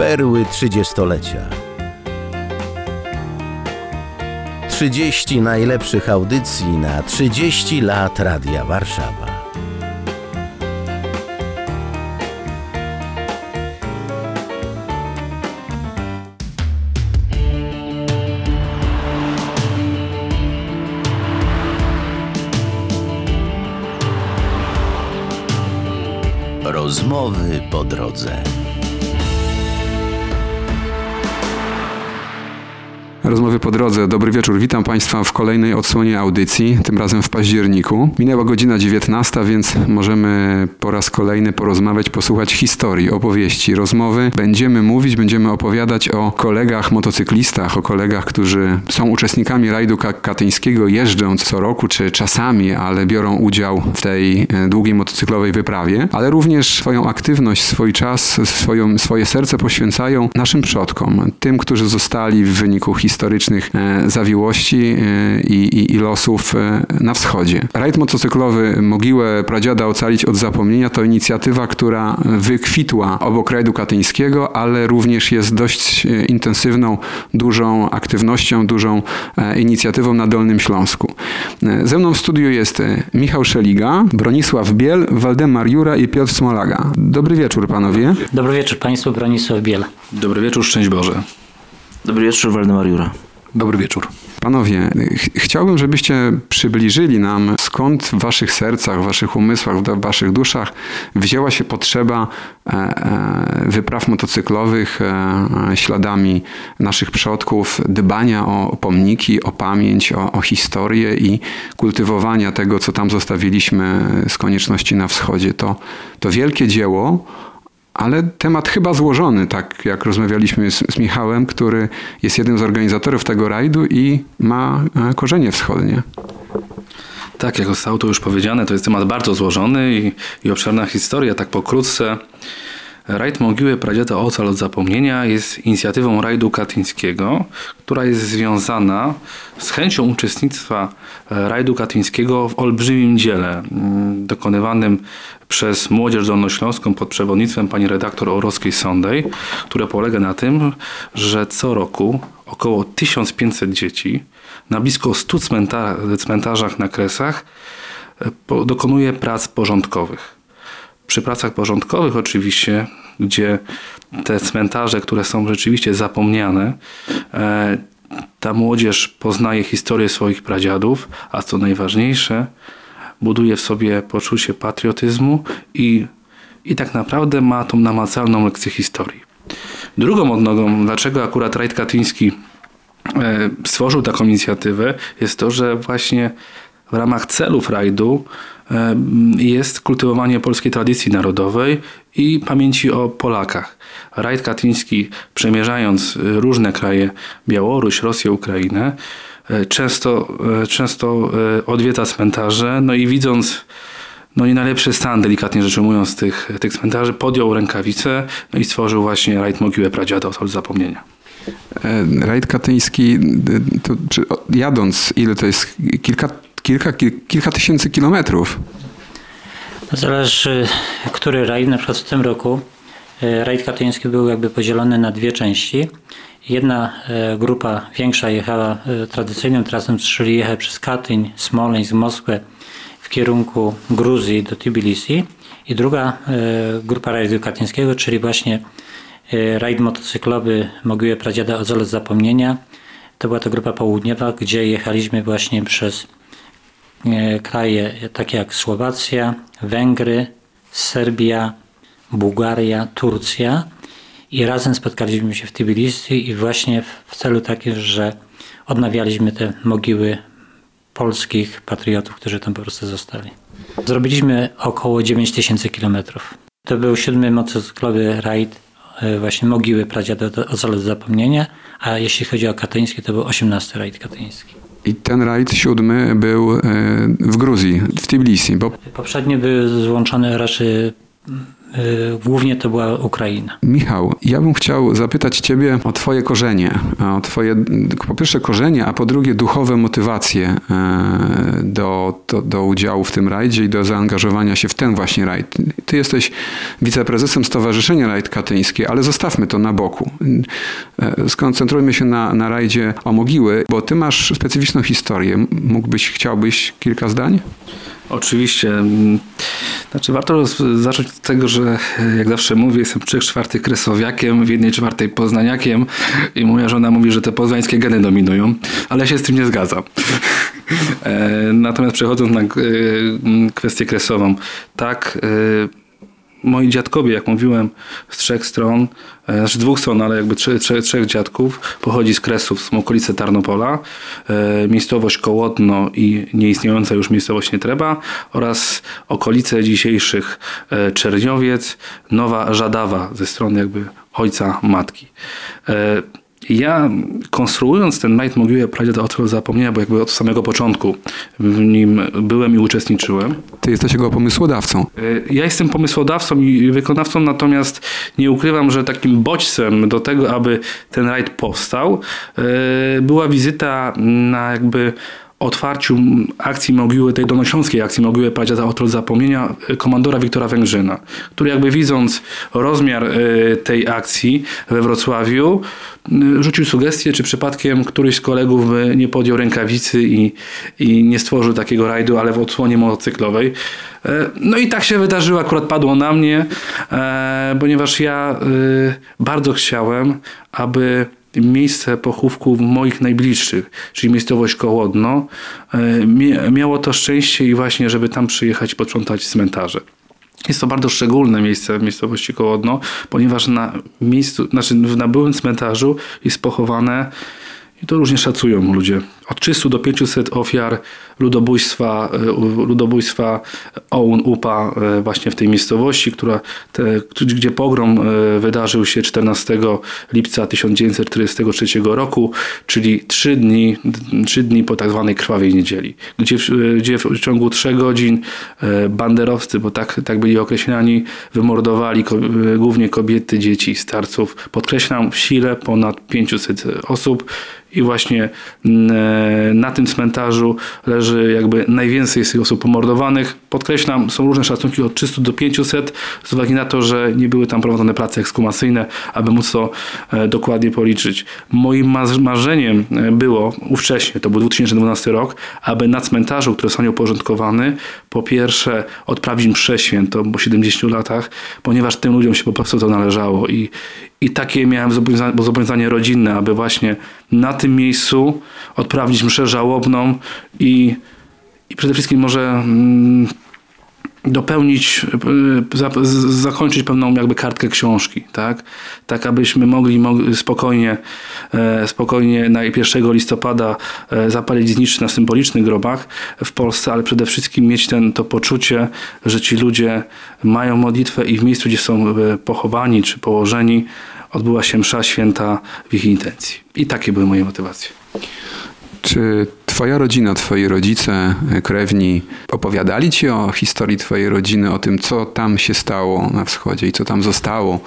Perły trzydziestolecia. 30 najlepszych audycji na 30 lat Radia Warszawa. Rozmowy po drodze. Rozmowy po drodze. Dobry wieczór. Witam Państwa w kolejnej odsłonie audycji, tym razem w październiku. Minęła godzina 19, więc możemy po raz kolejny porozmawiać, posłuchać historii, opowieści, rozmowy. Będziemy mówić, będziemy opowiadać o kolegach motocyklistach, o kolegach, którzy są uczestnikami rajdu katyńskiego, jeżdżą co roku czy czasami, ale biorą udział w tej e, długiej motocyklowej wyprawie, ale również swoją aktywność, swój czas, swoją, swoje serce poświęcają naszym przodkom, tym, którzy zostali w wyniku historii historycznych e, zawiłości e, i, i, i losów e, na wschodzie. Rajd motocyklowy Mogiłę Pradziada Ocalić od Zapomnienia to inicjatywa, która wykwitła obok rajdu katyńskiego, ale również jest dość intensywną, dużą aktywnością, dużą inicjatywą na Dolnym Śląsku. Ze mną w studiu jest Michał Szeliga, Bronisław Biel, Waldemar Jura i Piotr Smolaga. Dobry wieczór panowie. Dobry wieczór państwu, Bronisław Biel. Dobry wieczór, szczęść Boże. Dobry wieczór, Waldemar Jura. Dobry wieczór. Panowie, ch chciałbym, żebyście przybliżyli nam, skąd w waszych sercach, w waszych umysłach, w waszych duszach wzięła się potrzeba e, e, wypraw motocyklowych e, śladami naszych przodków, dbania o pomniki, o pamięć, o, o historię i kultywowania tego, co tam zostawiliśmy z konieczności na wschodzie. To, to wielkie dzieło, ale temat chyba złożony, tak jak rozmawialiśmy z, z, Michałem, który jest jednym z organizatorów tego rajdu i ma e, korzenie wschodnie. Tak, jak zostało to już powiedziane, to jest temat bardzo złożony i, i obszerna historia. Tak pokrótce, Rajd Mogiły Pradziada Ocal od Zapomnienia jest inicjatywą rajdu katyńskiego, która jest związana z chęcią uczestnictwa rajdu katyńskiego w olbrzymim dziele mm, dokonywanym przez Młodzież Dolnośląską pod przewodnictwem pani redaktor Orowskiej Sondej, które polega na tym, że co roku około 1500 dzieci na blisko 100 cmentarzach na Kresach e, dokonuje prac porządkowych. Przy pracach porządkowych oczywiście, gdzie te cmentarze, które są rzeczywiście zapomniane, e, ta młodzież poznaje historię swoich pradziadów, a co najważniejsze, buduje w sobie poczucie patriotyzmu i, i tak naprawdę ma tą namacalną lekcję historii. Drugą odnogą, dlaczego akurat rajd katyński e, stworzył taką inicjatywę, jest to, że właśnie w ramach celów rajdu e, jest kultywowanie polskiej tradycji narodowej i pamięci o Polakach. Rajd katyński, przemierzając różne kraje, Białoruś, Rosję, Ukrainę, często, e, często odwiedza cmentarze, no i widząc no nie najlepszy stan, delikatnie rzecz ujmując, tych, tych cmentarzy, podjął rękawice no i stworzył właśnie rajd Mogiłę Pradziada od zapomnienia. Rajd katyński, to, czy, jadąc, ile to jest? Kilka kilka, kilka tysięcy kilometrów. Zależy, który rajd. Na przykład w tym roku e, rajd katyński był jakby podzielony na dwie części. Jedna e, grupa większa jechała e, tradycyjnym trasem, czyli jechała przez Katyń, Smoleńsk, Moskwę w kierunku Gruzji do Tbilisi. I druga grupa rajdu katyńskiego, czyli właśnie rajd motocyklowy Mogiłę Pradziada Ozolec Zapomnienia. To była to grupa południowa, gdzie jechaliśmy właśnie przez E, kraje takie jak Słowacja, Węgry, Serbia, Bułgaria, Turcja i razem spotkaliśmy się w Tbilisi i właśnie w celu takim, że odnawialiśmy te mogiły polskich patriotów, którzy tam po prostu zostali. Zrobiliśmy około 9000 kilometrów. To był siódmy motocyklowy rajd e, właśnie mogiły pradziada ocalec zapomnienia, a jeśli chodzi o katyński, to był 18 rajd katyński. I ten rajd siódmy był e, w Gruzji, w Tbilisi. Bo... Poprzednie były złączone raczej głównie to była Ukraina. Michał, ja bym chciał zapytać Ciebie o Twoje korzenie. O Twoje, po pierwsze korzenie, a po drugie duchowe motywacje e, do, do, do udziału w tym rajdzie i do zaangażowania się w ten właśnie rajd. Ty jesteś wiceprezesem Stowarzyszenia Rajd Katyńskie, ale zostawmy to na boku. E, Skoncentrujmy się na, na rajdzie o mogiły, bo Ty masz specyficzną historię. Mógłbyś, chciałbyś kilka zdań? Oczywiście. mm, Znaczy warto zacząć od tego, że e, jak zawsze mówię, jestem trzech czwartych kresowiakiem, w jednej czwartej poznaniakiem i moja żona mówi, że te poznańskie geny dominują, ale ja się z tym nie zgadzam. E, Natomiast przechodząc na e, kwestię kresową, tak, moi dziadkowie, jak mówiłem, z trzech stron, e, znaczy dwóch stron, ale jakby trzech, trzech, trzech dziadków, pochodzi z Kresów, z okolicy Tarnopola, e, miejscowość Kołodno i nieistniejąca już miejscowość Nietreba oraz okolice dzisiejszych e, Czerniowiec, Nowa Żadawa ze strony jakby ojca matki. Ja konstruując ten Night Mogiłę Pradzie do Ocelu Zapomnienia, bo jakby od samego początku w nim byłem i uczestniczyłem, Ty jesteś jego pomysłodawcą. E, Ja jestem pomysłodawcą i wykonawcą, natomiast nie ukrywam, że takim bodźcem do tego, aby ten rajd powstał, e, była wizyta na jakby otwarciu akcji Mogiły, tej dolnośląskiej akcji Mogiły Pradziada Otrol Zapomnienia e, komandora Wiktora Węgrzyna, który jakby widząc rozmiar e, tej akcji we Wrocławiu e, rzucił sugestię, czy przypadkiem któryś z kolegów by nie podjął rękawicy i, i nie stworzył takiego rajdu, ale w odsłonie motocyklowej. No i tak się wydarzyło, akurat padło na mnie, ponieważ ja bardzo chciałem, aby miejsce pochówku moich najbliższych, czyli miejscowość Kołodno, e, mia- miało to szczęście i właśnie, żeby tam przyjechać i posprzątać cmentarze. Jest to bardzo szczególne miejsce w miejscowości Kołodno, ponieważ na miejscu, znaczy na byłym cmentarzu jest pochowane i to różnie szacują ludzie. Od 300 do 500 ofiar ludobójstwa, e, ludobójstwa OUN UPA e, właśnie w tej miejscowości, która te, gdzie pogrom e, wydarzył się 14 lipca 1943 roku, czyli 3 dni, 3 dni po tak zwanej krwawej niedzieli, gdzie, w- gdzie w ciągu 3 godzin banderowcy, bo tak, tak byli określani, wymordowali głównie kobiety, dzieci, starców. Podkreślam, w sile ponad 500 osób i właśnie mm, na tym cmentarzu leży jakby najwięcej z tych osób pomordowanych. Podkreślam, są różne szacunki od 300 do 500 z uwagi na to, że nie były tam prowadzone prace ekskumacyjne, aby móc to e, dokładnie policzyć. Moim marzeniem e, było ówcześnie, to był 2012 rok, aby na cmentarzu, który zostanie uporządkowany, po pierwsze odprawić mszę świętą po 70 latach, ponieważ tym ludziom się po prostu to należało i, i takie miałem zobowiązanie, zobowiązanie rodzinne, aby właśnie na tym miejscu odprawić mszę żałobną i, i przede wszystkim może mm, dopełnić, y, zakończyć pewną jakby kartkę książki, tak? Tak abyśmy mogli, mogli spokojnie, e, spokojnie na 1 listopada e, zapalić zniszczy na symbolicznych grobach w Polsce, ale przede wszystkim mieć ten, to poczucie, że ci ludzie mają modlitwę i w miejscu, gdzie są e, pochowani czy położeni, odbyła się msza święta w ich intencji. I takie były moje motywacje. Czy twoja rodzina, twoi rodzice, e, krewni opowiadali ci o historii twojej rodziny, o tym, co tam się stało na wschodzie i co tam zostało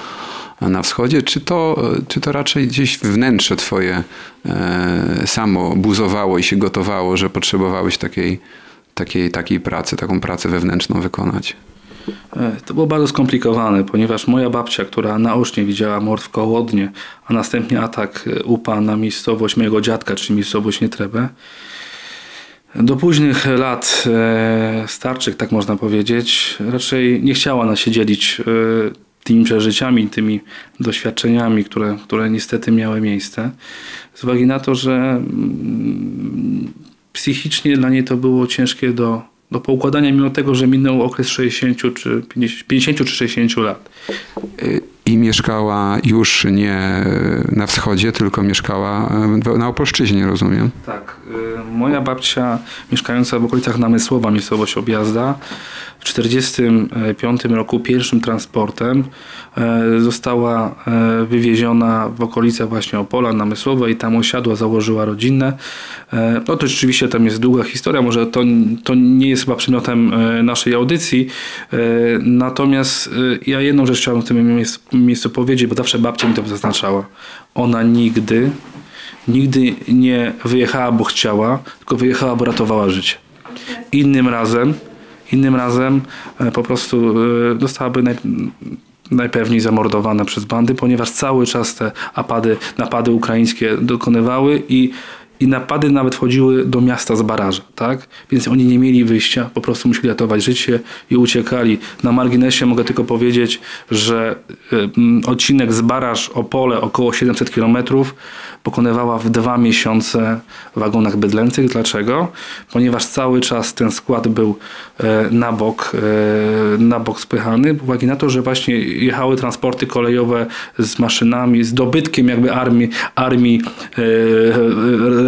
na wschodzie, czy to, e, czy to raczej gdzieś wnętrze twoje e, samo buzowało i się gotowało, że potrzebowałeś takiej, takiej, takiej pracy, taką pracę wewnętrzną wykonać? To było bardzo skomplikowane, ponieważ moja babcia, która naocznie widziała mord w Kołodnie, a następnie atak UPA na miejscowość mojego dziadka, czyli miejscowość Nietrebę, do późnych lat e, starczych, tak można powiedzieć, raczej nie chciała nas się dzielić e, tymi przeżyciami, tymi doświadczeniami, które, które niestety miały miejsce, z uwagi na to, że mm, psychicznie dla niej to było ciężkie do, do poukładania, mimo tego, że minął okres 60 czy 50, 50 czy 60 lat. I mieszkała już nie na wschodzie, tylko mieszkała e, na Opolszczyźnie, rozumiem. Tak. y, Moja babcia mieszkająca w okolicach Namysłowa, miejscowość Objazda, 1945 roku pierwszym transportem e, została e, wywieziona w okolice właśnie Opola, Namysłowa i tam osiadła, założyła rodzinę. E, No to rzeczywiście tam jest długa historia, może to, to nie jest chyba przedmiotem naszej audycji. Natomiast ja jedną rzecz chciałem w tym miejscu powiedzieć, bo zawsze babcia mi to zaznaczała. Ona nigdy nigdy nie wyjechała, bo chciała, tylko wyjechała, bo ratowała życie. Innym razem, innym razem e, po prostu e, zostałaby naj, najpewniej zamordowana przez bandy, ponieważ cały czas te apady, napady ukraińskie dokonywały i i napady nawet wchodziły do miasta z baraża, tak? Więc oni nie mieli wyjścia, po prostu musieli ratować życie i uciekali. Na marginesie mogę tylko powiedzieć, że y, odcinek z baraż Opole około 700 km pokonywała w dwa miesiące w wagonach bydlęcych. Dlaczego? Ponieważ cały czas ten skład był e, na bok, e, na bok spychany, uwagi na to, że właśnie jechały transporty kolejowe z maszynami, z dobytkiem jakby armii, armii e,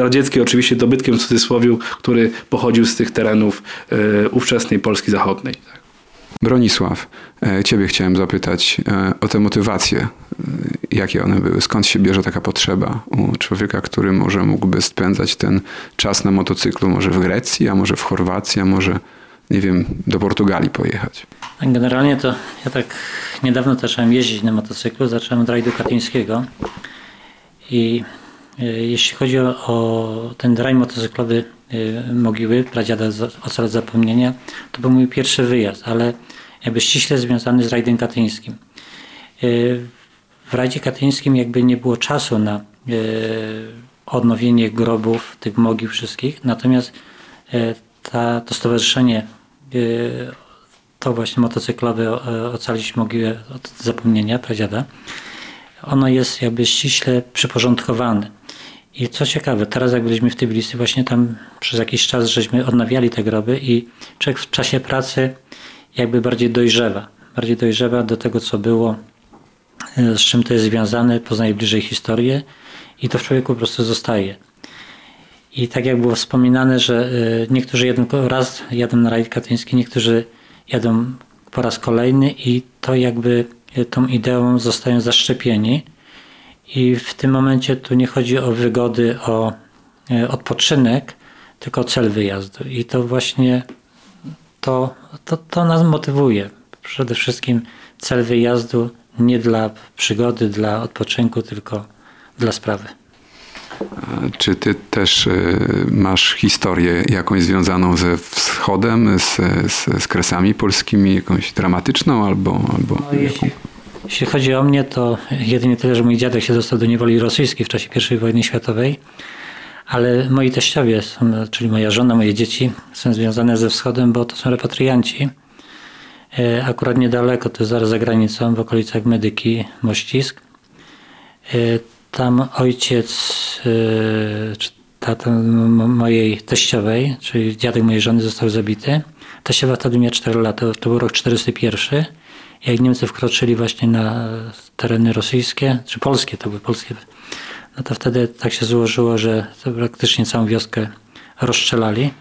radzieckiej, oczywiście dobytkiem w cudzysłowie, który pochodził z tych terenów e, ówczesnej Polski Zachodniej. Tak. Bronisław, e, ciebie chciałem zapytać e, o te motywacje. Jakie one były? Skąd się bierze taka potrzeba u człowieka, który może mógłby spędzać ten czas na motocyklu, może w Grecji, a może w Chorwacji, a może, nie wiem, do Portugalii pojechać? Generalnie to ja tak niedawno zacząłem jeździć na motocyklu, zacząłem od rajdu katyńskiego i jeśli chodzi o, ten raj motocyklowy e, Mogiły, pradziada Ocal Zapomnienia, to był mój pierwszy wyjazd, ale jakby ściśle związany z rajdem katyńskim. E, W rajdzie katyńskim jakby nie było czasu na e, odnowienie grobów, tych mogił wszystkich, natomiast e, ta, to stowarzyszenie e, to właśnie motocyklowe e, Ocalić Mogiłę od Zapomnienia, pradziada, ono jest jakby ściśle przyporządkowane. I co ciekawe, teraz jak byliśmy w Tbilisi, właśnie tam przez jakiś czas żeśmy odnawiali te groby i człowiek w czasie pracy jakby bardziej dojrzewa. Bardziej dojrzewa do tego, co było, e, z czym to jest związane, poznaje bliżej historię i to w człowieku po prostu zostaje. I tak jak było wspominane, że y, niektórzy ko- raz jadą na rajd katyński, niektórzy jadą po raz kolejny i to jakby y, tą ideą zostają zaszczepieni. I w tym momencie tu nie chodzi o wygody, o y, odpoczynek, tylko o cel wyjazdu. I to właśnie to, to, to nas motywuje. Przede wszystkim cel wyjazdu nie dla przygody, dla odpoczynku, tylko dla sprawy. Czy ty też e, masz historię jakąś związaną ze wschodem, z, z, z kresami polskimi, jakąś dramatyczną albo... albo No, jeśli, jeśli chodzi o mnie, to jedynie tyle, że mój dziadek się dostał do niewoli rosyjskiej w czasie I wojny światowej, ale moi teściowie, czyli moja żona, moje dzieci są związane ze wschodem, bo to są repatrianci. E, Akurat niedaleko, to zaraz za granicą, w okolicach Medyki, Mościsk. E, Tam ojciec e, czy tata mojej teściowej, czyli dziadek mojej żony został zabity. Teściowa wtedy miała 4 lata, to był rok 401. Jak Niemcy wkroczyli właśnie na tereny rosyjskie, czy polskie, to były polskie, no to wtedy tak się złożyło, że praktycznie całą wioskę rozstrzelali.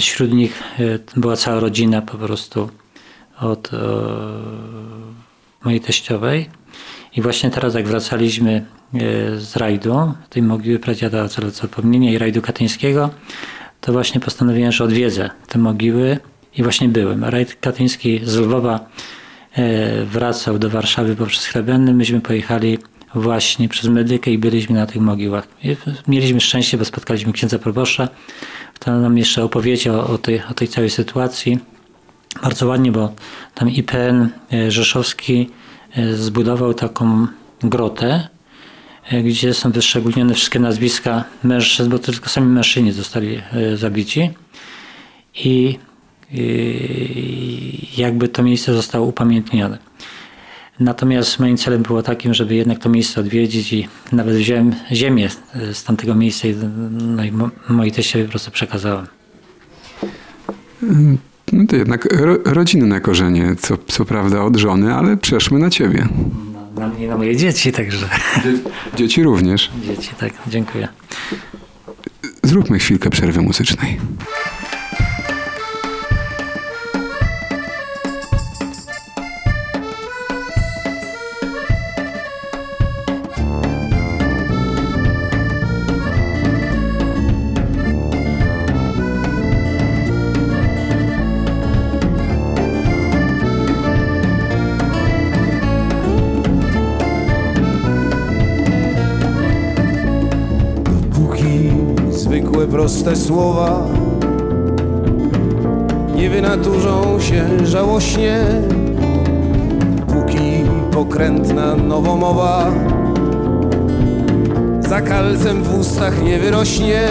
Wśród nich e, była cała rodzina po prostu od e, mojej teściowej. I właśnie teraz, jak wracaliśmy e, z rajdu, tej mogiły pradziada Zapomnienia i rajdu katyńskiego, to właśnie postanowiłem, że odwiedzę te mogiły i właśnie byłem. Rajd katyński z Lwowa wracał do Warszawy poprzez Hrebenny. Myśmy pojechali właśnie przez Medykę i byliśmy na tych mogiłach. Mieliśmy szczęście, bo spotkaliśmy księdza proboszcza, który nam jeszcze opowiedział o tej, o tej całej sytuacji. Bardzo ładnie, bo tam IPN e, Rzeszowski e, zbudował taką grotę, e, gdzie są wyszczególnione wszystkie nazwiska mężczyzn, bo tylko sami mężczyźni zostali e, zabici. I jakby to miejsce zostało upamiętnione. Natomiast moim celem było takim, żeby jednak to miejsce odwiedzić i nawet wziąłem ziemię z tamtego miejsca i no i mo- mojej teściowej po prostu przekazałem. No to jednak ro, rodzinne korzenie, co, co prawda od żony, ale przeszły na ciebie. No, Na mnie i na moje dzieci, także Dzieci również. dzieci, tak, dziękuję. Zróbmy chwilkę przerwy muzycznej. Proste słowa nie wynaturzą się żałośnie, póki pokrętna nowomowa za kalcem w ustach nie wyrośnie,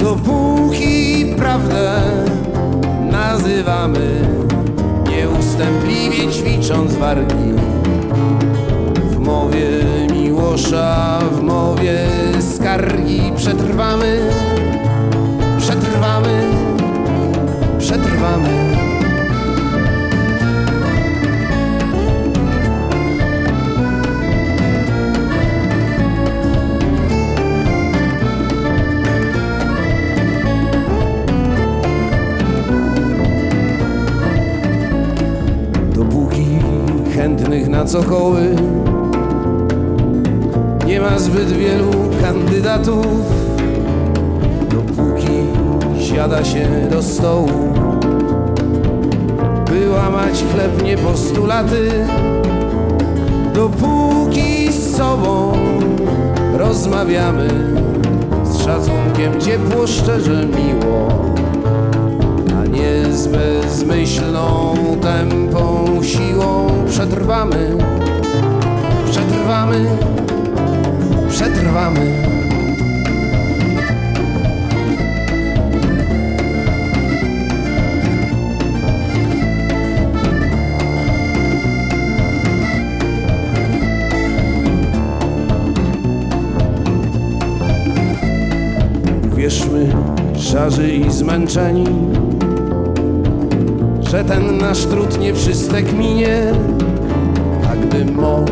dopóki prawdę nazywamy nieustępliwie ćwicząc wargi. W mowie miłosza, w mowie skargi przetrwamy, przetrwamy, przetrwamy. Dopóki chętnych na cokoły ma zbyt wielu kandydatów, dopóki siada się do stołu, by łamać chleb nie postulaty, dopóki z sobą rozmawiamy z szacunkiem ciepło, szczerze, miło, a nie z bezmyślną, tępą siłą. Przetrwamy, przetrwamy przetrwamy. Wierzmy, szarzy i zmęczeni, że ten nasz trud nie przystek minie, a gdy moc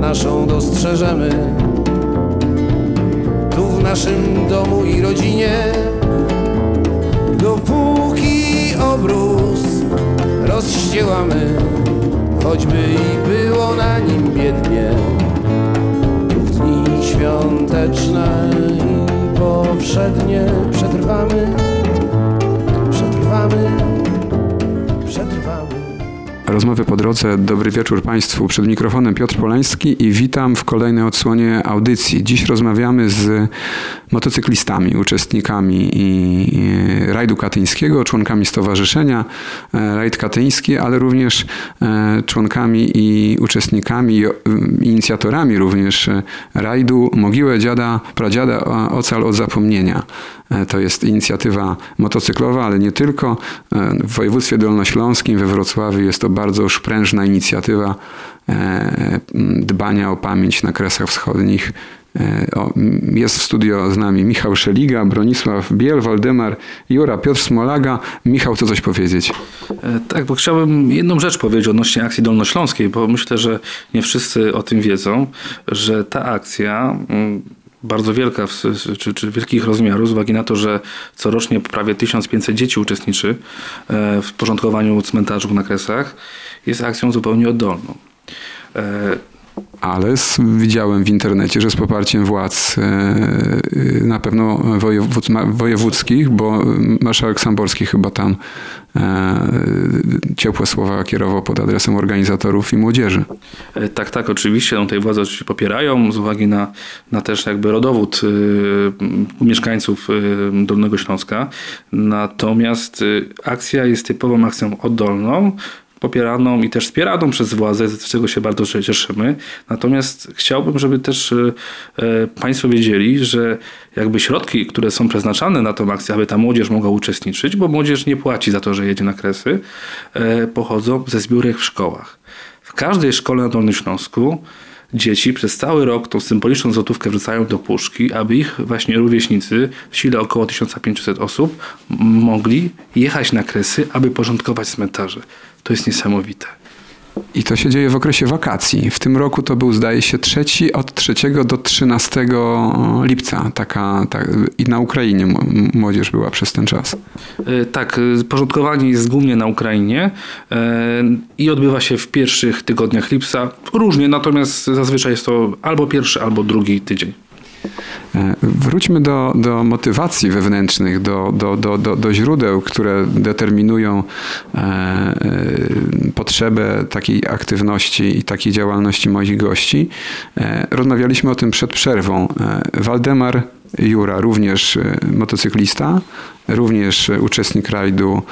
naszą dostrzeżemy, naszym domu i rodzinie. Dopóki obrus rozściełamy, choćby i było na nim biednie. W dni świąteczne i powszednie przetrwamy, przetrwamy, przetrwamy. Rozmowy po drodze. Dobry wieczór Państwu. Przed mikrofonem Piotr Polański i witam w kolejnej odsłonie audycji. Dziś rozmawiamy z motocyklistami, uczestnikami rajdu katyńskiego, członkami Stowarzyszenia e, Rajd Katyński, ale również e, członkami i uczestnikami, inicjatorami również e, rajdu Mogiłę Dziada, Pradziada Ocal od Zapomnienia. To jest inicjatywa motocyklowa, ale nie tylko. W województwie dolnośląskim, we Wrocławiu jest to bardzo już prężna inicjatywa dbania o pamięć na Kresach Wschodnich. E, jest w studio z nami Michał Szeliga, Bronisław Biel, Waldemar Jura, Piotr Smolaga. Michał, co coś powiedzieć? E, Tak, bo chciałbym jedną rzecz powiedzieć odnośnie akcji dolnośląskiej, bo myślę, że nie wszyscy o tym wiedzą, że ta akcja bardzo wielka, czy, czy wielkich rozmiarów, z uwagi na to, że corocznie prawie 1500 dzieci uczestniczy e, w porządkowaniu cmentarzów na Kresach, jest akcją zupełnie oddolną. Ale s- widziałem w internecie, że z poparciem władz e, e, na pewno wojewódzkich, bo marszałek Samborski chyba tam e, ciepłe słowa kierował pod adresem organizatorów i młodzieży. Tak, tak, oczywiście. No, tej władze oczywiście popierają z uwagi na, na też jakby rodowód mieszkańców Dolnego Śląska. Natomiast akcja jest typową akcją oddolną, popieraną i też wspieraną przez władze, z czego się bardzo cieszymy. Natomiast chciałbym, żeby też y, e, Państwo wiedzieli, że jakby środki, które są przeznaczane na tą akcję, aby ta młodzież mogła uczestniczyć, bo młodzież nie płaci za to, że jedzie na kresy, e, pochodzą ze zbiórek w szkołach. W każdej szkole na Dolnym Śląsku dzieci przez cały rok tą symboliczną złotówkę wrzucają do puszki, aby ich właśnie rówieśnicy, w sile około 1500 osób, mogli jechać na kresy, aby porządkować cmentarze. To jest niesamowite. I to się dzieje w okresie wakacji. W tym roku to był, zdaje się, trzeci od 3 do 13 lipca. Taka, tak, I na Ukrainie młodzież była przez ten czas. E, Tak, e, porządkowanie jest głównie na Ukrainie e, i odbywa się w pierwszych tygodniach lipca. Różnie, natomiast zazwyczaj jest to albo pierwszy, albo drugi tydzień. Wróćmy do, do motywacji wewnętrznych, do, do, do, do, do źródeł, które determinują e, e, potrzebę takiej aktywności i takiej działalności moich gości. E, rozmawialiśmy o tym przed przerwą. Waldemar Jura, również motocyklista, również uczestnik rajdu,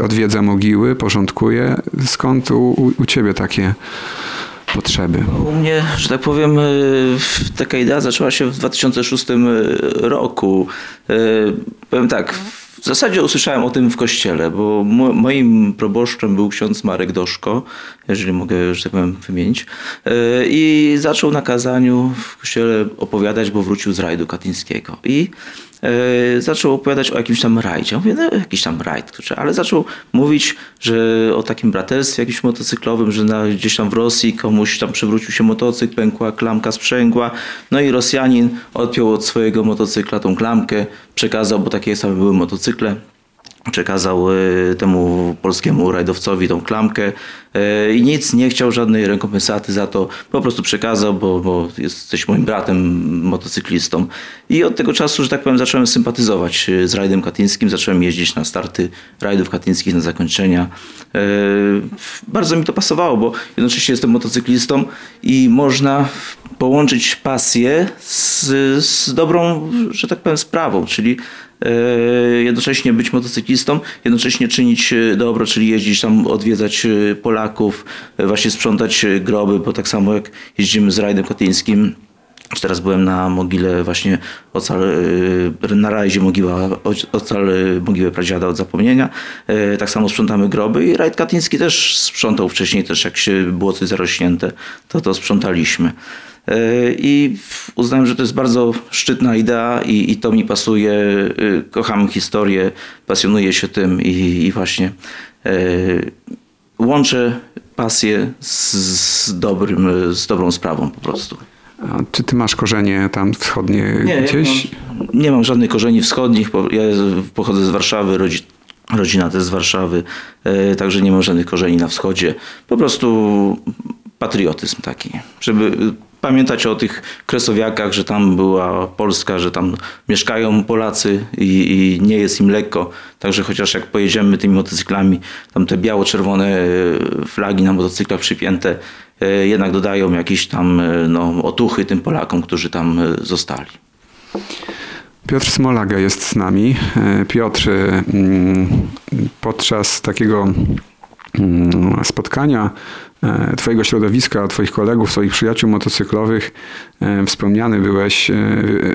odwiedza mogiły, porządkuje. Skąd u, u ciebie takie potrzeby? U mnie, że tak powiem, y, taka idea zaczęła się w 2006 roku. Y, Powiem tak, w zasadzie usłyszałem o tym w kościele, bo mo- moim proboszczem był ksiądz Marek Doszko, jeżeli mogę, że tak powiem, wymienić. I zaczął na kazaniu w kościele opowiadać, bo wrócił z rajdu katyńskiego. I e, zaczął opowiadać o jakimś tam rajdzie. Mówię, no jakiś tam rajd, ale zaczął mówić, że o takim braterstwie jakimś motocyklowym, że na, gdzieś tam w Rosji komuś tam przewrócił się motocykl, pękła klamka sprzęgła, no i Rosjanin odpiął od swojego motocykla tą klamkę, przekazał, bo takie same były motocykle, przekazał e, temu polskiemu rajdowcowi tą klamkę e, i nic nie chciał, żadnej rekompensaty za to. Po prostu przekazał, bo, bo jesteś moim bratem motocyklistą. I od tego czasu, że tak powiem, zacząłem sympatyzować e, z rajdem katyńskim. Zacząłem jeździć na starty rajdów katyńskich, na zakończenia. Bardzo mi to pasowało, bo jednocześnie jestem motocyklistą i można połączyć pasję z, z dobrą, że tak powiem, sprawą, czyli jednocześnie być motocyklistą, jednocześnie czynić e, dobro, czyli jeździć tam, odwiedzać e, Polaków, e, właśnie sprzątać e, groby, bo tak samo jak jeździmy z rajdem katyńskim, czy Teraz byłem na mogile właśnie ocal, e, na rajdzie mogiła, ocal e, mogiłę pradziada od zapomnienia. E, Tak samo sprzątamy groby i rajd katyński też sprzątał wcześniej, też jak się było coś zarośnięte, to to sprzątaliśmy. E, I uznałem, że to jest bardzo szczytna idea i, i to mi pasuje. E, Kocham historię, pasjonuję się tym i, i właśnie e, łączę pasję z, z, dobrym, z dobrą sprawą po prostu. A czy ty masz korzenie tam wschodnie Nie, gdzieś? Ja mam, nie mam żadnych korzeni wschodnich. Ja pochodzę z Warszawy, rodzi, rodzina też z Warszawy, także nie mam żadnych korzeni na wschodzie. Po prostu patriotyzm taki, żeby pamiętać o tych kresowiakach, że tam była Polska, że tam mieszkają Polacy i, i nie jest im lekko. Także chociaż jak pojedziemy tymi motocyklami, tam te biało-czerwone e, flagi na motocyklach przypięte, e, jednak dodają jakieś tam e, no, otuchy tym Polakom, którzy tam zostali. Piotr Smolaga jest z nami. Piotr, mm, podczas takiego spotkania e, Twojego środowiska, Twoich kolegów, Twoich przyjaciół motocyklowych, e, wspomniany byłeś, e,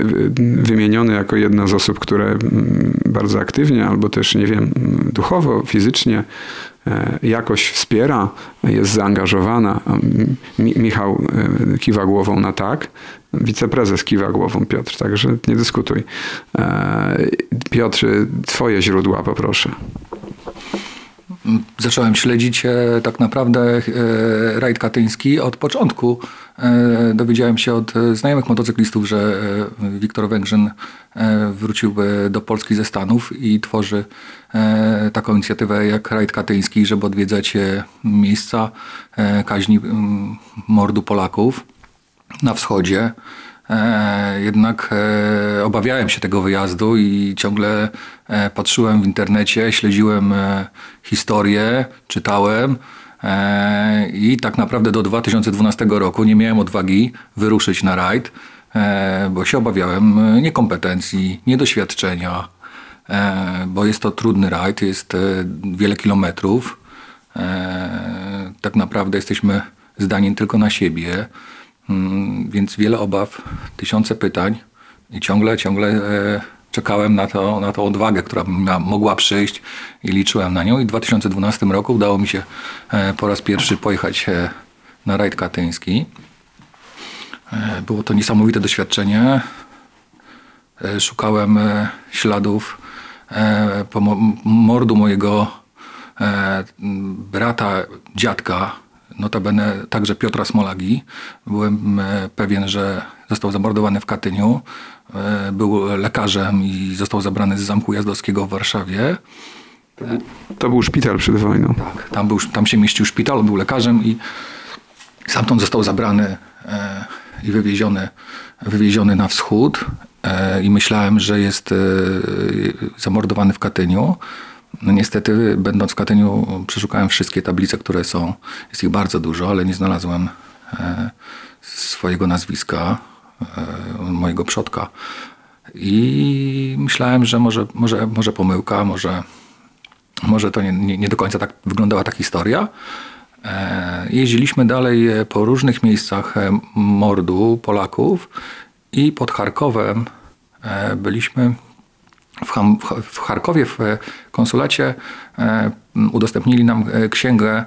wy- wymieniony jako jedna z osób, które mm, bardzo aktywnie, albo też, nie wiem, mm, duchowo, fizycznie jakoś wspiera, jest zaangażowana. Michał kiwa głową na tak, wiceprezes kiwa głową Piotr, także nie dyskutuj. Piotr, twoje źródła poproszę. Zacząłem śledzić e, tak naprawdę e, rajd katyński od początku. E, dowiedziałem się od znajomych motocyklistów, że Wiktor Węgrzyn wrócił do Polski ze Stanów i tworzy taką inicjatywę jak rajd katyński, żeby odwiedzać miejsca kaźni mordu Polaków na wschodzie. E, jednak e, obawiałem się tego wyjazdu i ciągle e, patrzyłem w internecie, śledziłem historię, czytałem. I tak naprawdę do 2012 roku nie miałem odwagi wyruszyć na rajd, bo się obawiałem niekompetencji, niedoświadczenia, bo jest to trudny rajd, jest wiele kilometrów. Tak naprawdę jesteśmy zdani tylko na siebie, więc wiele obaw, tysiące pytań i ciągle, ciągle e, czekałem na, to, na tą odwagę, która mogła przyjść i liczyłem na nią. I w 2012 roku udało mi się e, po raz pierwszy pojechać e, na rajd katyński. Było to niesamowite doświadczenie. Szukałem śladów pomo- mordu mojego brata dziadka, notabene także Piotra Smolagi. Byłem e, pewien, że został zamordowany w Katyniu. E, Był lekarzem i został zabrany z Zamku Jazdowskiego w Warszawie. To był szpital przed wojną. Tak, tam, był, tam się mieścił szpital, był lekarzem i stamtąd został zabrany e, i wywieziony, wywieziony na wschód. I myślałem, że jest zamordowany w Katyniu. No niestety, będąc w Katyniu, przeszukałem wszystkie tablice, które są. Jest ich bardzo dużo, ale nie znalazłem e, swojego nazwiska, e, mojego przodka. I myślałem, że może, może, może pomyłka, może, może to nie, nie, nie do końca tak wyglądała ta historia. E, Jeździliśmy dalej po różnych miejscach mordu Polaków i pod Charkowem byliśmy w, Ham, w- Charkowie w e, konsulacie e, udostępnili nam e, księgę,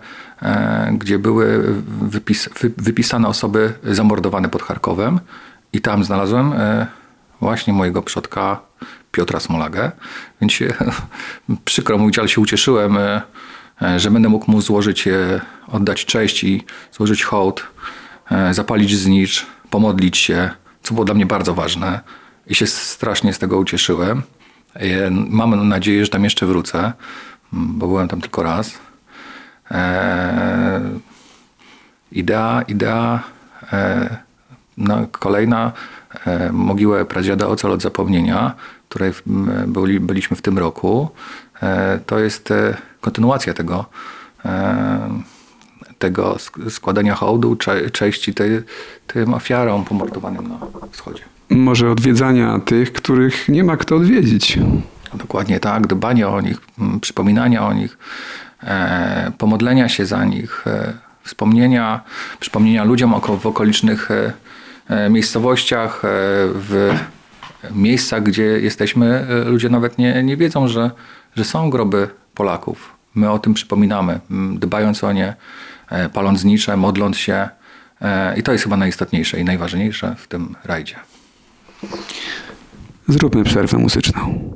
gdzie były wypis, wy, wypisane osoby zamordowane pod Charkowem. I tam znalazłem właśnie mojego przodka Piotra Smolagę, więc się, przykro mówić, ale się ucieszyłem, że będę mógł mu złożyć, oddać cześć i złożyć hołd, zapalić znicz, pomodlić się, co było dla mnie bardzo ważne. I się strasznie z tego ucieszyłem. E, Mam nadzieję, że tam jeszcze wrócę, m, bo byłem tam tylko raz. E, idea, idea e, no, kolejna mogiłę pradziada Ocal od zapomnienia, której byli, byliśmy w tym roku. To jest kontynuacja tego, tego sk- składania hołdu, cze, cześci tej, tym ofiarom pomordowanym na wschodzie. Może odwiedzania tych, których nie ma kto odwiedzić. Dokładnie tak, dbania o nich, m, przypominania o nich, e, pomodlenia się za nich, e, wspomnienia, przypomnienia ludziom w okolicznych e, e, miejscowościach, e, w miejscach, gdzie jesteśmy, e, ludzie nawet nie, nie wiedzą, że, że są groby Polaków. My o tym przypominamy, m, dbając o nie, paląc znicze, modląc się. I to jest chyba najistotniejsze i najważniejsze w tym rajdzie. Zróbmy przerwę muzyczną.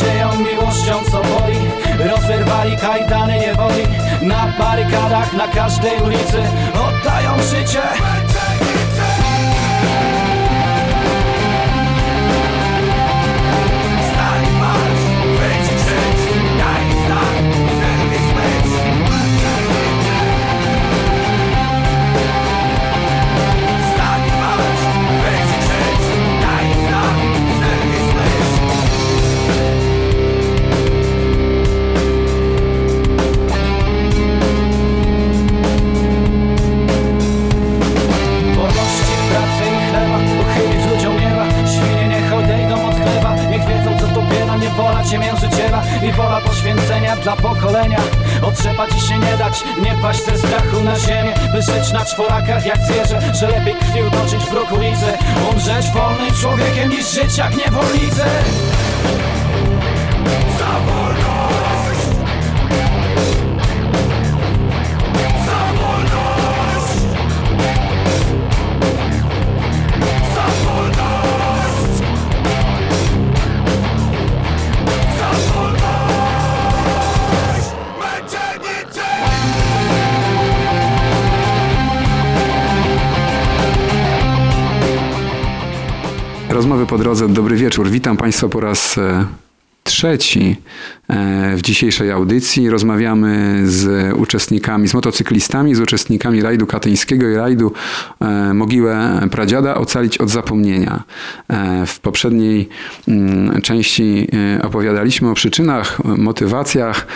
Nadzieją, miłością co boli. Rozerwali kajdany niewoli Na barykadach na każdej ulicy. Oddają życie Niewola ciemiężyciela I wola poświęcenia dla pokolenia. Otrzepać i się nie dać Nie paść ze strachu na ziemię By żyć na czworakach jak zwierzę Że lepiej krwi utoczyć w brokolicy Umrzeć wolnym człowiekiem niż żyć jak niewolnicy po drodze. Dobry wieczór. Witam Państwa po raz e, trzeci e, w dzisiejszej audycji. Rozmawiamy z uczestnikami, z motocyklistami, z uczestnikami rajdu katyńskiego i rajdu e, Mogiłę Pradziada Ocalić od zapomnienia. E, W poprzedniej mm, części opowiadaliśmy o przyczynach, motywacjach,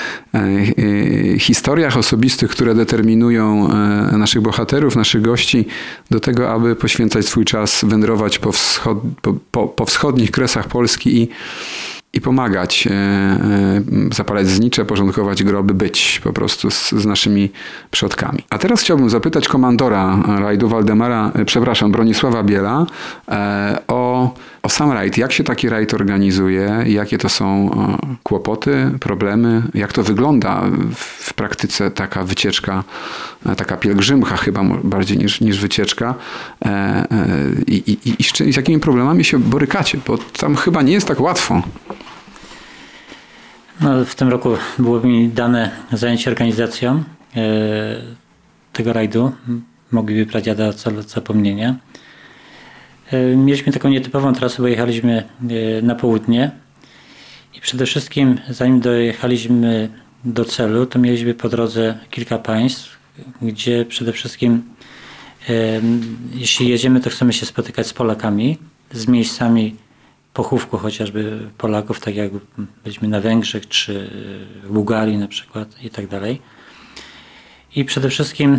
historiach osobistych, które determinują naszych bohaterów, naszych gości do tego, aby poświęcać swój czas, wędrować po, wschod, po, po, po wschodnich kresach Polski i, i pomagać, e, e, zapalać znicze, porządkować groby, być po prostu z, z naszymi przodkami. A teraz chciałbym zapytać komandora rajdu Waldemara, e, przepraszam, Bronisława Biela o, o sam rajd. Jak się taki rajd organizuje? Jakie to są kłopoty, problemy? Jak to wygląda w, praktyce taka wycieczka, taka pielgrzymka chyba bardziej niż, niż wycieczka? I, i, i, i z jakimi problemami się borykacie? Bo tam chyba nie jest tak łatwo. No, w tym roku było mi dane zajęcie organizacją e, tego rajdu. Mogliby pradziada cel zapomnienia. E, mieliśmy taką nietypową trasę, bo jechaliśmy e, na południe i przede wszystkim zanim dojechaliśmy do celu, to mieliśmy po drodze kilka państw, gdzie przede wszystkim jeśli jedziemy, to chcemy się spotykać z Polakami, z miejscami pochówku chociażby Polaków, tak jak byliśmy na Węgrzech czy w Bułgarii na przykład i tak dalej. I przede wszystkim e,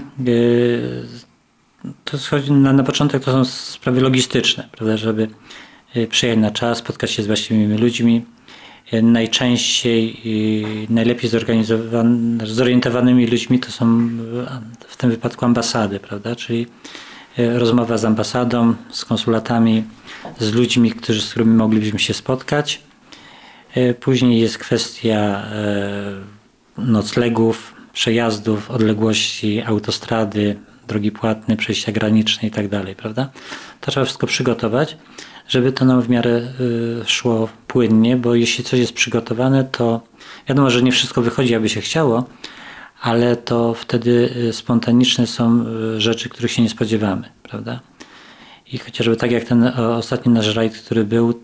to schodzi na, na początek to są sprawy logistyczne, prawda, żeby e, przyjechać na czas, spotkać się z właściwymi ludźmi, e, najczęściej najlepiej zorientowanymi ludźmi to są w tym wypadku ambasady, prawda? Czyli rozmowa z ambasadą, z konsulatami, z ludźmi, którzy, z którymi moglibyśmy się spotkać. E, Później jest kwestia e, noclegów, przejazdów, odległości, autostrady, drogi płatne, przejścia graniczne i tak dalej, prawda? To trzeba wszystko przygotować, żeby to nam w miarę y, szło płynnie, bo jeśli coś jest przygotowane, to wiadomo, że nie wszystko wychodzi, aby się chciało, ale to wtedy spontaniczne są rzeczy, których się nie spodziewamy, prawda? I chociażby tak jak ten o, ostatni nasz rajd, który był,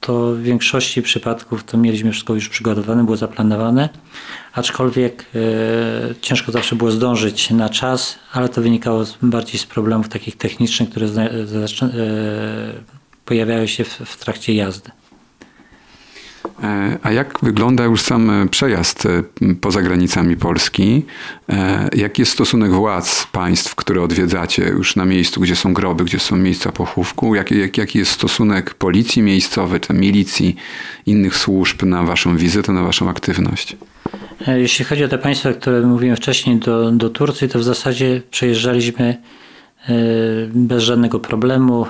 to w większości przypadków to mieliśmy wszystko już przygotowane, było zaplanowane, aczkolwiek e, ciężko zawsze było zdążyć na czas, ale to wynikało z, bardziej z problemów takich technicznych, które zna, zaczą- e, pojawiały się w, w trakcie jazdy. E, A jak wygląda już sam e, przejazd e, poza granicami Polski? Jaki jest stosunek władz państw, które odwiedzacie już na miejscu, gdzie są groby, gdzie są miejsca pochówku? Jaki, jak, jaki jest stosunek policji miejscowej, czy milicji, innych służb na waszą wizytę, na waszą aktywność? Jeśli chodzi o te państwa, które mówiłem wcześniej, do, do Turcji, to w zasadzie przejeżdżaliśmy bez żadnego problemu.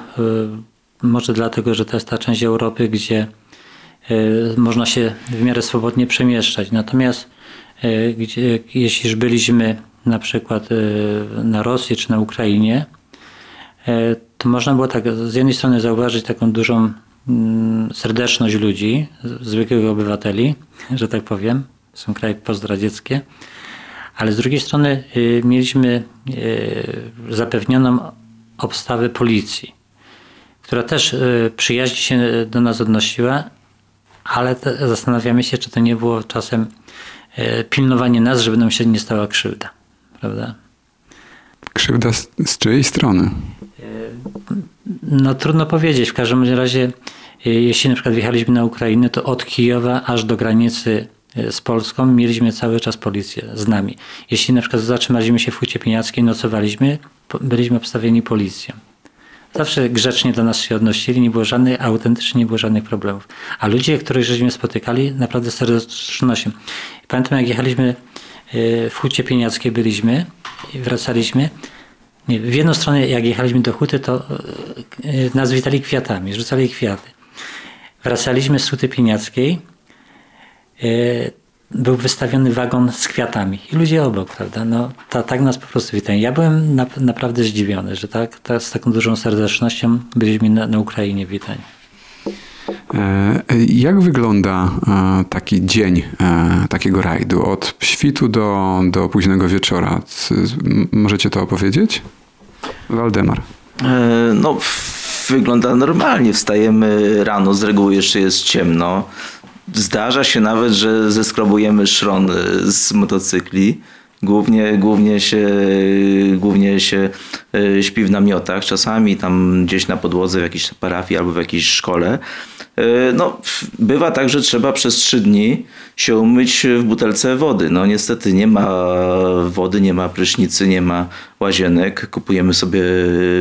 Może dlatego, że to jest ta część Europy, gdzie można się w miarę swobodnie przemieszczać. Natomiast e, gdzie, jeśli byliśmy na przykład e, na Rosji czy na Ukrainie, to można było tak z jednej strony zauważyć taką dużą mm, serdeczność ludzi, zwykłych obywateli, że tak powiem. Są kraje pozdradzieckie. Ale z drugiej strony y, mieliśmy y, zapewnioną obstawę policji, która też y, przyjaźnie się do nas odnosiła, ale zastanawiamy się, czy to nie było czasem y, pilnowanie nas, żeby nam się nie stała krzywda. Prawda? Krzywda z, z czyjej strony? No trudno powiedzieć. W każdym razie, y, jeśli na przykład wjechaliśmy na Ukrainę, to od Kijowa aż do granicy z Polską mieliśmy cały czas policję z nami. Jeśli na przykład zatrzymaliśmy się w Hucie Pieniackiej, nocowaliśmy, byliśmy obstawieni policją. Zawsze grzecznie do nas się odnosili, nie było żadnych, autentycznie nie było żadnych problemów. A ludzie, których żeśmy spotykali, naprawdę serdecznością. Pamiętam, jak jechaliśmy y, w Hucie Pieniackiej byliśmy i wracaliśmy, nie, w jedną stronę, jak jechaliśmy do Huty, to e, e, nas witali kwiatami, rzucali kwiaty. Wracaliśmy z Huty Pieniackiej, e, był wystawiony wagon z kwiatami i ludzie obok, prawda? No, ta, tak nas po prostu witają. Ja byłem na, naprawdę zdziwiony, że tak, tak, z taką dużą serdecznością byliśmy na, na Ukrainie witani. E, Jak wygląda e, taki dzień e, takiego rajdu od świtu do, do późnego wieczora? Możecie to opowiedzieć? Waldemar. E, No, wygląda normalnie. Wstajemy rano, z reguły jeszcze jest ciemno. Zdarza się nawet, że zeskrobujemy szron e, z motocykli. Głównie, głównie, się, głównie się e, śpi w namiotach, czasami tam gdzieś na podłodze w jakiejś parafii albo w jakiejś szkole. E, No, bywa tak, że trzeba przez trzy dni się umyć w butelce wody. No niestety nie ma wody, nie ma prysznicy, nie ma łazienek. Kupujemy sobie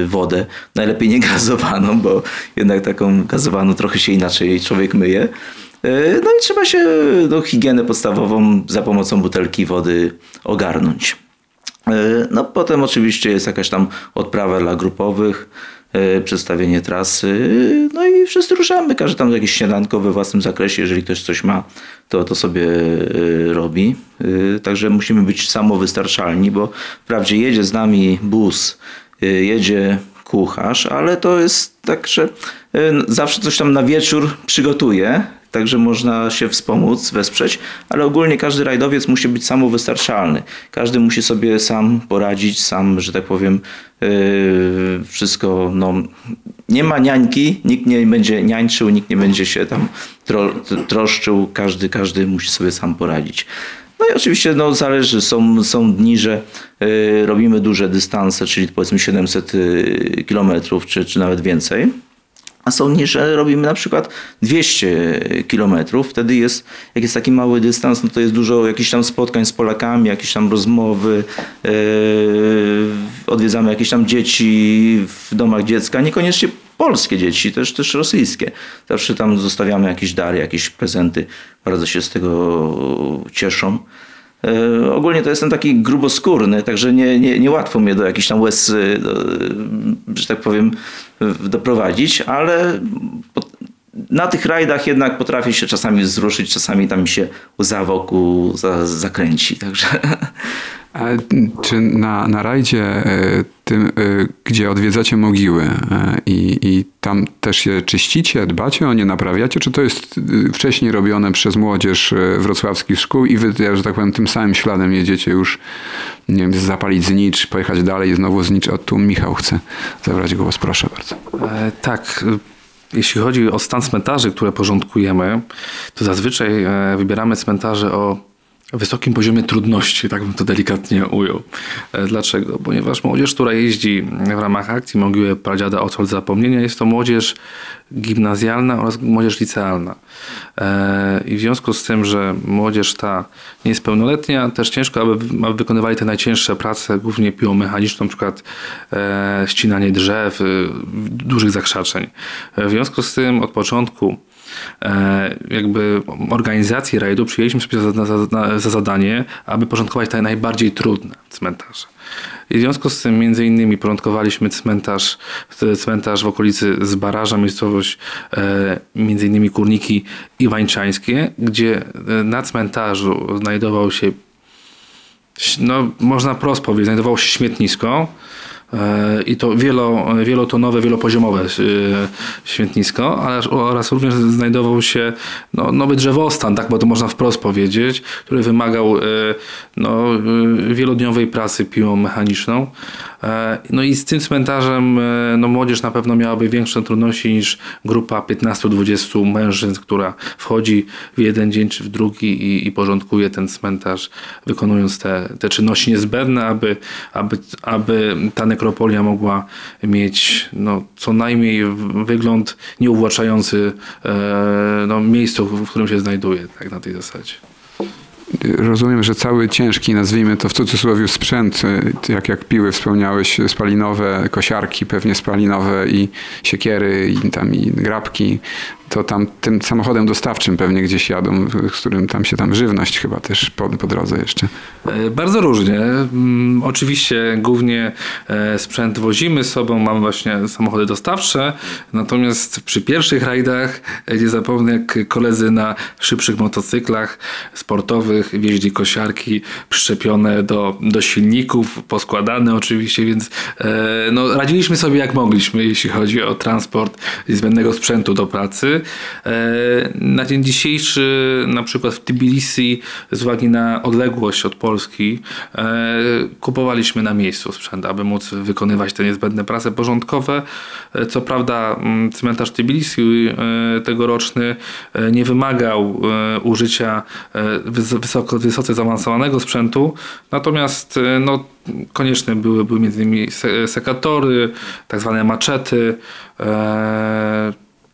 wodę, najlepiej nie gazowaną, bo jednak taką gazowaną trochę się inaczej człowiek myje. E, No i trzeba się no, higienę podstawową za pomocą butelki wody ogarnąć. E, No potem oczywiście jest jakaś tam odprawa dla grupowych, e, przedstawienie trasy, no i wszyscy ruszamy, każdy tam jakieś śniadanko we własnym zakresie, jeżeli ktoś coś ma, to to sobie robi. Także musimy być samowystarczalni, bo wprawdzie jedzie z nami bus, jedzie kucharz, ale to jest tak, że zawsze coś tam na wieczór przygotuje, Także można się wspomóc, wesprzeć, ale ogólnie każdy rajdowiec musi być samowystarczalny. Każdy musi sobie sam poradzić, sam, że tak powiem, yy, wszystko. No, nie ma niańki, nikt nie będzie niańczył, nikt nie będzie się tam tro, troszczył, każdy, każdy musi sobie sam poradzić. No i oczywiście no, zależy, są, są dni, że yy, robimy duże dystanse, czyli powiedzmy 700 yy, kilometrów, czy, czy nawet więcej. A są dni, że robimy na przykład 200 kilometrów. Wtedy jest, jak jest taki mały dystans, no to jest dużo jakichś tam spotkań z Polakami, jakieś tam rozmowy. Yy, odwiedzamy jakieś tam dzieci w domach dziecka, niekoniecznie polskie dzieci, też, też rosyjskie. Zawsze tam zostawiamy jakieś dary, jakieś prezenty. Bardzo się z tego cieszą. E, Ogólnie to jestem taki gruboskórny, także nie, nie, nie łatwo mnie do jakichś tam łez, e, do, że tak powiem, doprowadzić, ale po- na tych rajdach jednak potrafię się czasami wzruszyć, czasami tam się łza wokół za, zakręci, także... A czy na, na rajdzie e, tym, e, gdzie odwiedzacie mogiły e, i, i tam też je czyścicie, dbacie o nie, naprawiacie, czy to jest wcześniej robione przez młodzież wrocławskich szkół i wy, ja, że tak powiem, tym samym śladem jedziecie już, nie wiem, zapalić znicz, pojechać dalej i znowu znicz. O, tu Michał chce zabrać głos, proszę bardzo. E, tak. Jeśli chodzi o stan cmentarzy, które porządkujemy, to zazwyczaj e, wybieramy cmentarze o wysokim poziomie trudności, tak bym to delikatnie ujął. E, Dlaczego? Ponieważ młodzież, która jeździ w ramach akcji Mogiły Pradziada Ocol Zapomnienia, jest to młodzież gimnazjalna oraz młodzież licealna. E, I w związku z tym, że młodzież ta nie jest pełnoletnia, też ciężko, aby, aby wykonywali te najcięższe prace, głównie piłą mechaniczną, na przykład e, ścinanie drzew, e, dużych zakrzaczeń. W związku z tym od początku jakby organizacji rajdu przyjęliśmy sobie za, za, za, za zadanie, aby porządkować te najbardziej trudne cmentarze. I w związku z tym między innymi porządkowaliśmy cmentarz, cmentarz w okolicy Zbaraża, miejscowość e, między innymi Kurniki Iwańczańskie, gdzie e, na cmentarzu znajdował się no, można prosto powiedzieć, znajdowało się śmietnisko e, i to wielo, wielotonowe, wielopoziomowe e, śmietnisko, ale oraz również znajdował się no, nowy drzewostan, tak, bo to można wprost powiedzieć, który wymagał e, no, e, wielodniowej pracy piłą mechaniczną. E, No i z tym cmentarzem e, no, młodzież na pewno miałaby większe trudności niż grupa 15-20 mężczyzn, która wchodzi w jeden dzień czy w drugi i, i porządkuje ten cmentarz, wykonując te, te czynności niezbędne, aby, aby, aby ta nekropolia mogła mieć no, co najmniej wygląd nieuwłaczający e, no, miejscu, w którym się znajduje, tak na tej zasadzie. Rozumiem, że cały ciężki, nazwijmy to w cudzysłowie, sprzęt, y, jak, jak piły wspomniałeś, spalinowe, kosiarki pewnie spalinowe i siekiery i tam i grabki, to tam tym samochodem dostawczym pewnie gdzieś jadą, z którym tam się tam żywność chyba też po, po drodze jeszcze. E, Bardzo różnie. Mm, Oczywiście głównie e, sprzęt wozimy sobą, mamy właśnie samochody dostawcze, natomiast przy pierwszych rajdach e, nie zapomnę jak koledzy na szybszych motocyklach sportowych wieźli kosiarki przyczepione do, do silników, poskładane oczywiście, więc no, radziliśmy sobie jak mogliśmy, jeśli chodzi o transport niezbędnego sprzętu do pracy. E, Na dzień dzisiejszy, na przykład w Tbilisi, z uwagi na odległość od Polski, e, kupowaliśmy na miejscu sprzęt, aby móc wykonywać te niezbędne prace porządkowe. E, Co prawda, mm, cmentarz Tbilisi tegoroczny nie wymagał użycia wys- wysoko, wysoce zaawansowanego sprzętu, natomiast no, konieczne były, były między innymi se- sekatory, tak zwane maczety,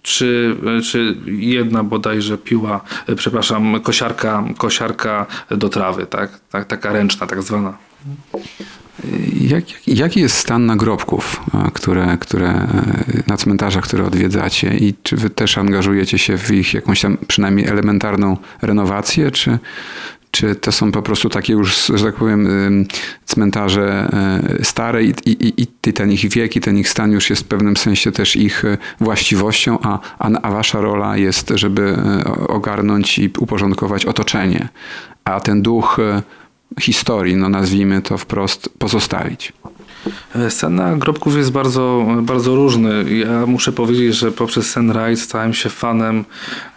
czy, czy jedna bodajże piła, e, przepraszam, kosiarka, kosiarka do trawy, tak? tak taka ręczna tak zwana. Jak, jaki jest stan nagrobków, a, które, które, e, na cmentarzach, które odwiedzacie i czy wy też angażujecie się w ich jakąś tam przynajmniej elementarną renowację, czy, czy to są po prostu takie już, że tak powiem, cmentarze e, stare i, i, i ten ich wiek i ten ich stan już jest w pewnym sensie też ich e, właściwością, a, a, a wasza rola jest, żeby e, ogarnąć i uporządkować otoczenie, a ten duch historii, no nazwijmy to wprost, pozostawić. E, Stan nagrobków jest bardzo, bardzo różny. Ja muszę powiedzieć, że poprzez Sen Ride stałem się fanem,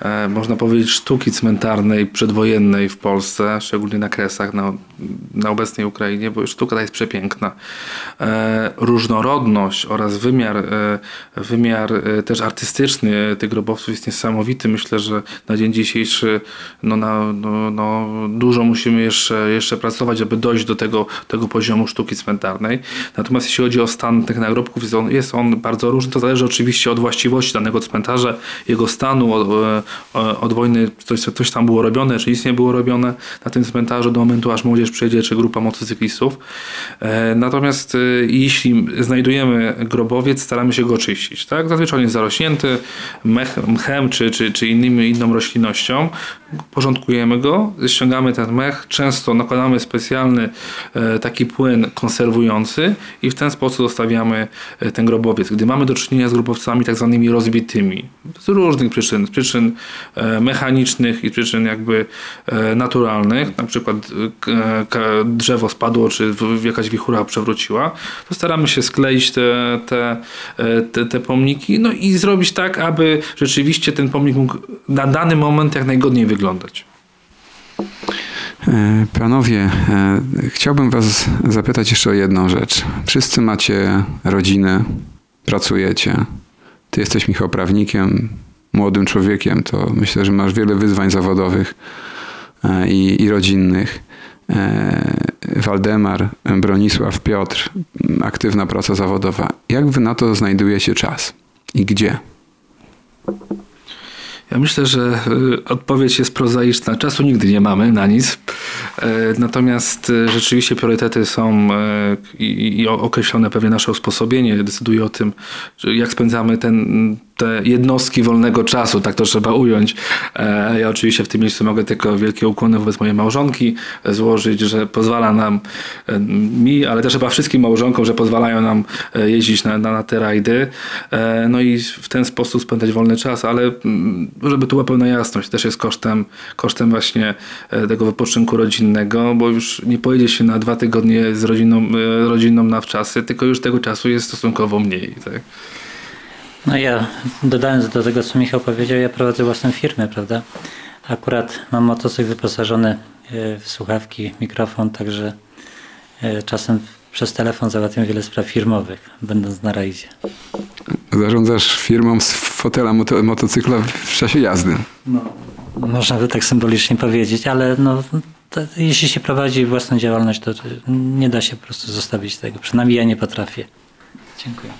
e, można powiedzieć, sztuki cmentarnej przedwojennej w Polsce, szczególnie na Kresach, na, na obecnej Ukrainie, bo sztuka ta jest przepiękna. E, różnorodność oraz wymiar, e, wymiar e, też artystyczny tych grobowców jest niesamowity. Myślę, że na dzień dzisiejszy no, na, no, no, dużo musimy jeszcze, jeszcze pracować, żeby dojść do tego, tego poziomu sztuki cmentarnej. Natomiast jeśli chodzi o stan tych nagrobków, jest on, jest on bardzo różny. To zależy oczywiście od właściwości danego cmentarza, jego stanu, od, e, od wojny, coś, coś tam było robione, czy nic nie było robione na tym cmentarzu do momentu, aż młodzież przyjedzie, czy grupa motocyklistów. E, Natomiast e, jeśli znajdujemy grobowiec, staramy się go oczyścić. Tak? Zazwyczaj on jest zarośnięty mech, mchem, czy, czy, czy innymi, inną roślinnością. Porządkujemy go, ściągamy ten mech, często nakładamy specjalny taki płyn konserwujący i w ten sposób zostawiamy e, ten grobowiec. Gdy mamy do czynienia z grobowcami tak zwanymi rozbitymi, z różnych przyczyn, z przyczyn e, mechanicznych i przyczyn jakby e, naturalnych, na przykład drzewo spadło, czy jakaś wichura przewróciła, to staramy się skleić te, te, te, te pomniki, no i zrobić tak, aby rzeczywiście ten pomnik mógł na dany moment jak najgodniej wyglądać. E, Panowie, e, chciałbym Was zapytać jeszcze o jedną rzecz. Wszyscy macie rodzinę, pracujecie. Ty jesteś, Michał, prawnikiem, młodym człowiekiem, to myślę, że masz wiele wyzwań zawodowych e, i, i rodzinnych. Waldemar, Bronisław, Piotr, aktywna praca zawodowa. Jak Wy na to znajdujecie czas i gdzie? Ja myślę, że y, odpowiedź jest prozaiczna. Czasu nigdy nie mamy na nic. E, Natomiast y, rzeczywiście priorytety są e, i określone pewnie nasze usposobienie decyduje o tym, jak spędzamy ten, te jednostki wolnego czasu, tak to trzeba ująć. E, Ja oczywiście w tym miejscu mogę tylko wielkie ukłony wobec mojej małżonki złożyć, że pozwala nam, e, mi, ale też chyba wszystkim małżonkom, że pozwalają nam e, jeździć na, na, na te rajdy. No i w ten sposób spędzać wolny czas, ale mm, żeby tu była pełna jasność, też jest kosztem, kosztem właśnie tego wypoczynku rodzinnego, bo już nie pojedzie się na dwa tygodnie z rodziną, rodziną na wczasy, tylko już tego czasu jest stosunkowo mniej. Tak? No ja dodając do tego, co Michał powiedział, ja prowadzę własną firmę, prawda? Akurat mam motocykl wyposażony e, w słuchawki, mikrofon, także e, czasem przez telefon załatwiam wiele spraw firmowych, będąc na rajdzie. Zarządzasz firmą z fotela moto- motocykla w czasie jazdy. Można by tak symbolicznie powiedzieć, ale no, to, jeśli się prowadzi własną działalność, to nie da się po prostu zostawić tego. Przynajmniej ja nie potrafię. Dziękuję.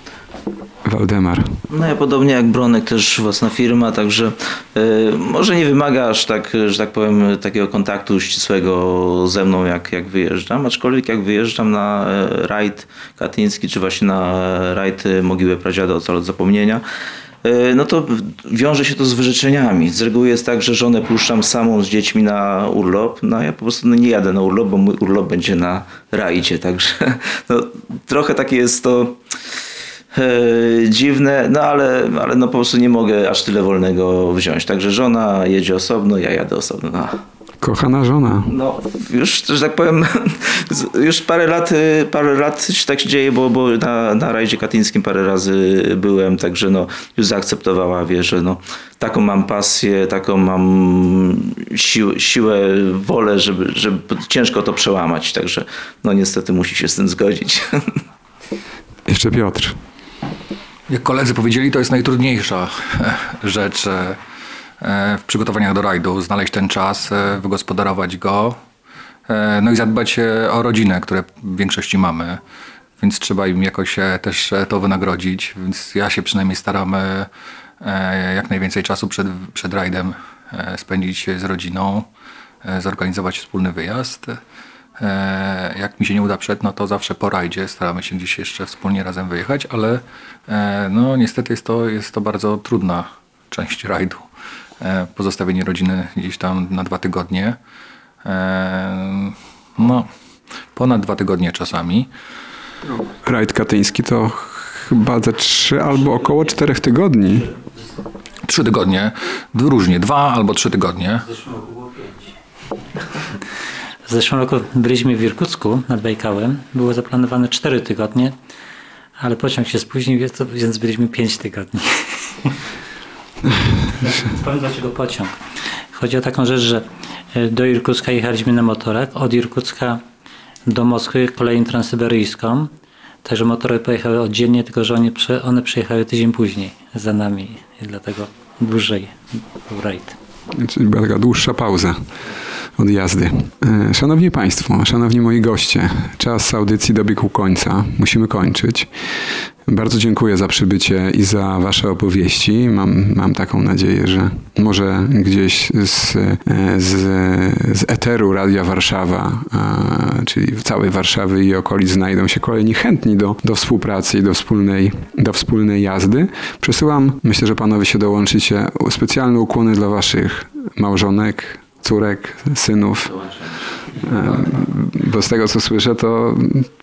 Waldemar. No ja podobnie jak Bronek też własna firma, także y, może nie wymaga aż tak, że tak powiem, takiego kontaktu ścisłego ze mną jak, jak wyjeżdżam, aczkolwiek jak wyjeżdżam na e, rajd katyński, czy właśnie na e, rajd Mogiły Pradziada Ocal Zapomnienia, no to wiąże się to z wyrzeczeniami. Z reguły jest tak, że żonę puszczam samą z dziećmi na urlop, no a ja po prostu no, nie jadę na urlop, bo mój urlop będzie na rajdzie, także no, trochę takie jest to e, dziwne, no ale, ale no po prostu nie mogę aż tyle wolnego wziąć. Także żona jedzie osobno, ja jadę osobno. No. Kochana żona. No, już, że tak powiem, już parę lat, y, parę lat się tak się dzieje, bo, bo na, na rajdzie katyńskim parę razy byłem, także no, już zaakceptowała, wie, że no, taką mam pasję, taką mam siłę, siłę wolę, żeby, żeby ciężko to przełamać, także no niestety musi się z tym zgodzić. Jeszcze Piotr. Jak koledzy powiedzieli, to jest najtrudniejsza rzecz e, e, w przygotowaniach do rajdu. Znaleźć ten czas, e, wygospodarować go, e, no i zadbać e, o rodzinę, które w większości mamy. Więc trzeba im jakoś e, też e, to wynagrodzić. Więc ja się przynajmniej staram e, e, jak najwięcej czasu przed, przed rajdem e, spędzić z rodziną, e, zorganizować wspólny wyjazd. E, Jak mi się nie uda przed, no to zawsze po rajdzie staramy się gdzieś jeszcze wspólnie razem wyjechać, ale e, no niestety jest to, jest to bardzo trudna część rajdu. E, Pozostawienie rodziny gdzieś tam na dwa tygodnie. No, ponad dwa tygodnie czasami. Rajd katyński to chyba ze trzy albo około czterech tygodni. Trzy tygodnie, różnie, dwa albo trzy tygodnie. W zeszłym roku byliśmy w Irkucku nad Bajkałem. Było zaplanowane 4 tygodnie, ale pociąg się spóźnił, więc byliśmy 5 tygodni. Powiem dlaczego pociąg. Chodzi o taką rzecz, że e, do Irkucka jechaliśmy na motorach, od Irkucka do Moskwy koleją transsyberyjską. Także motory pojechały oddzielnie, tylko że prze- one przyjechały tydzień później za nami dlatego dłużej był rajd. Czyli była taka dłuższa pauza od jazdy. E, Szanowni Państwo, szanowni moi goście, czas audycji dobiegł końca. Musimy kończyć. Bardzo dziękuję za przybycie i za Wasze opowieści. Mam, mam taką nadzieję, że może gdzieś z, e, z, z eteru Radia Warszawa, czyli w całej Warszawy i okolic znajdą się kolejni chętni do, do współpracy i do wspólnej, do wspólnej jazdy. Przesyłam, myślę, że Panowie się dołączycie, specjalne ukłony dla Waszych małżonek, córek, synów. Bo z tego co słyszę, to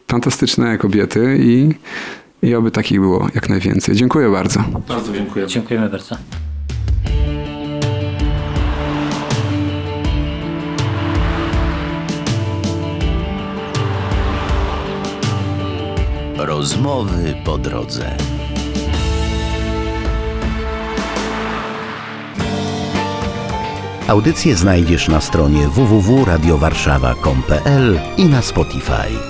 fantastyczne kobiety i, i oby takich było jak najwięcej. Dziękuję bardzo. Bardzo dziękuję. Dziękujemy bardzo. Rozmowy po drodze. Audycje znajdziesz na stronie www.radiowarszawa.com.pl i na Spotify.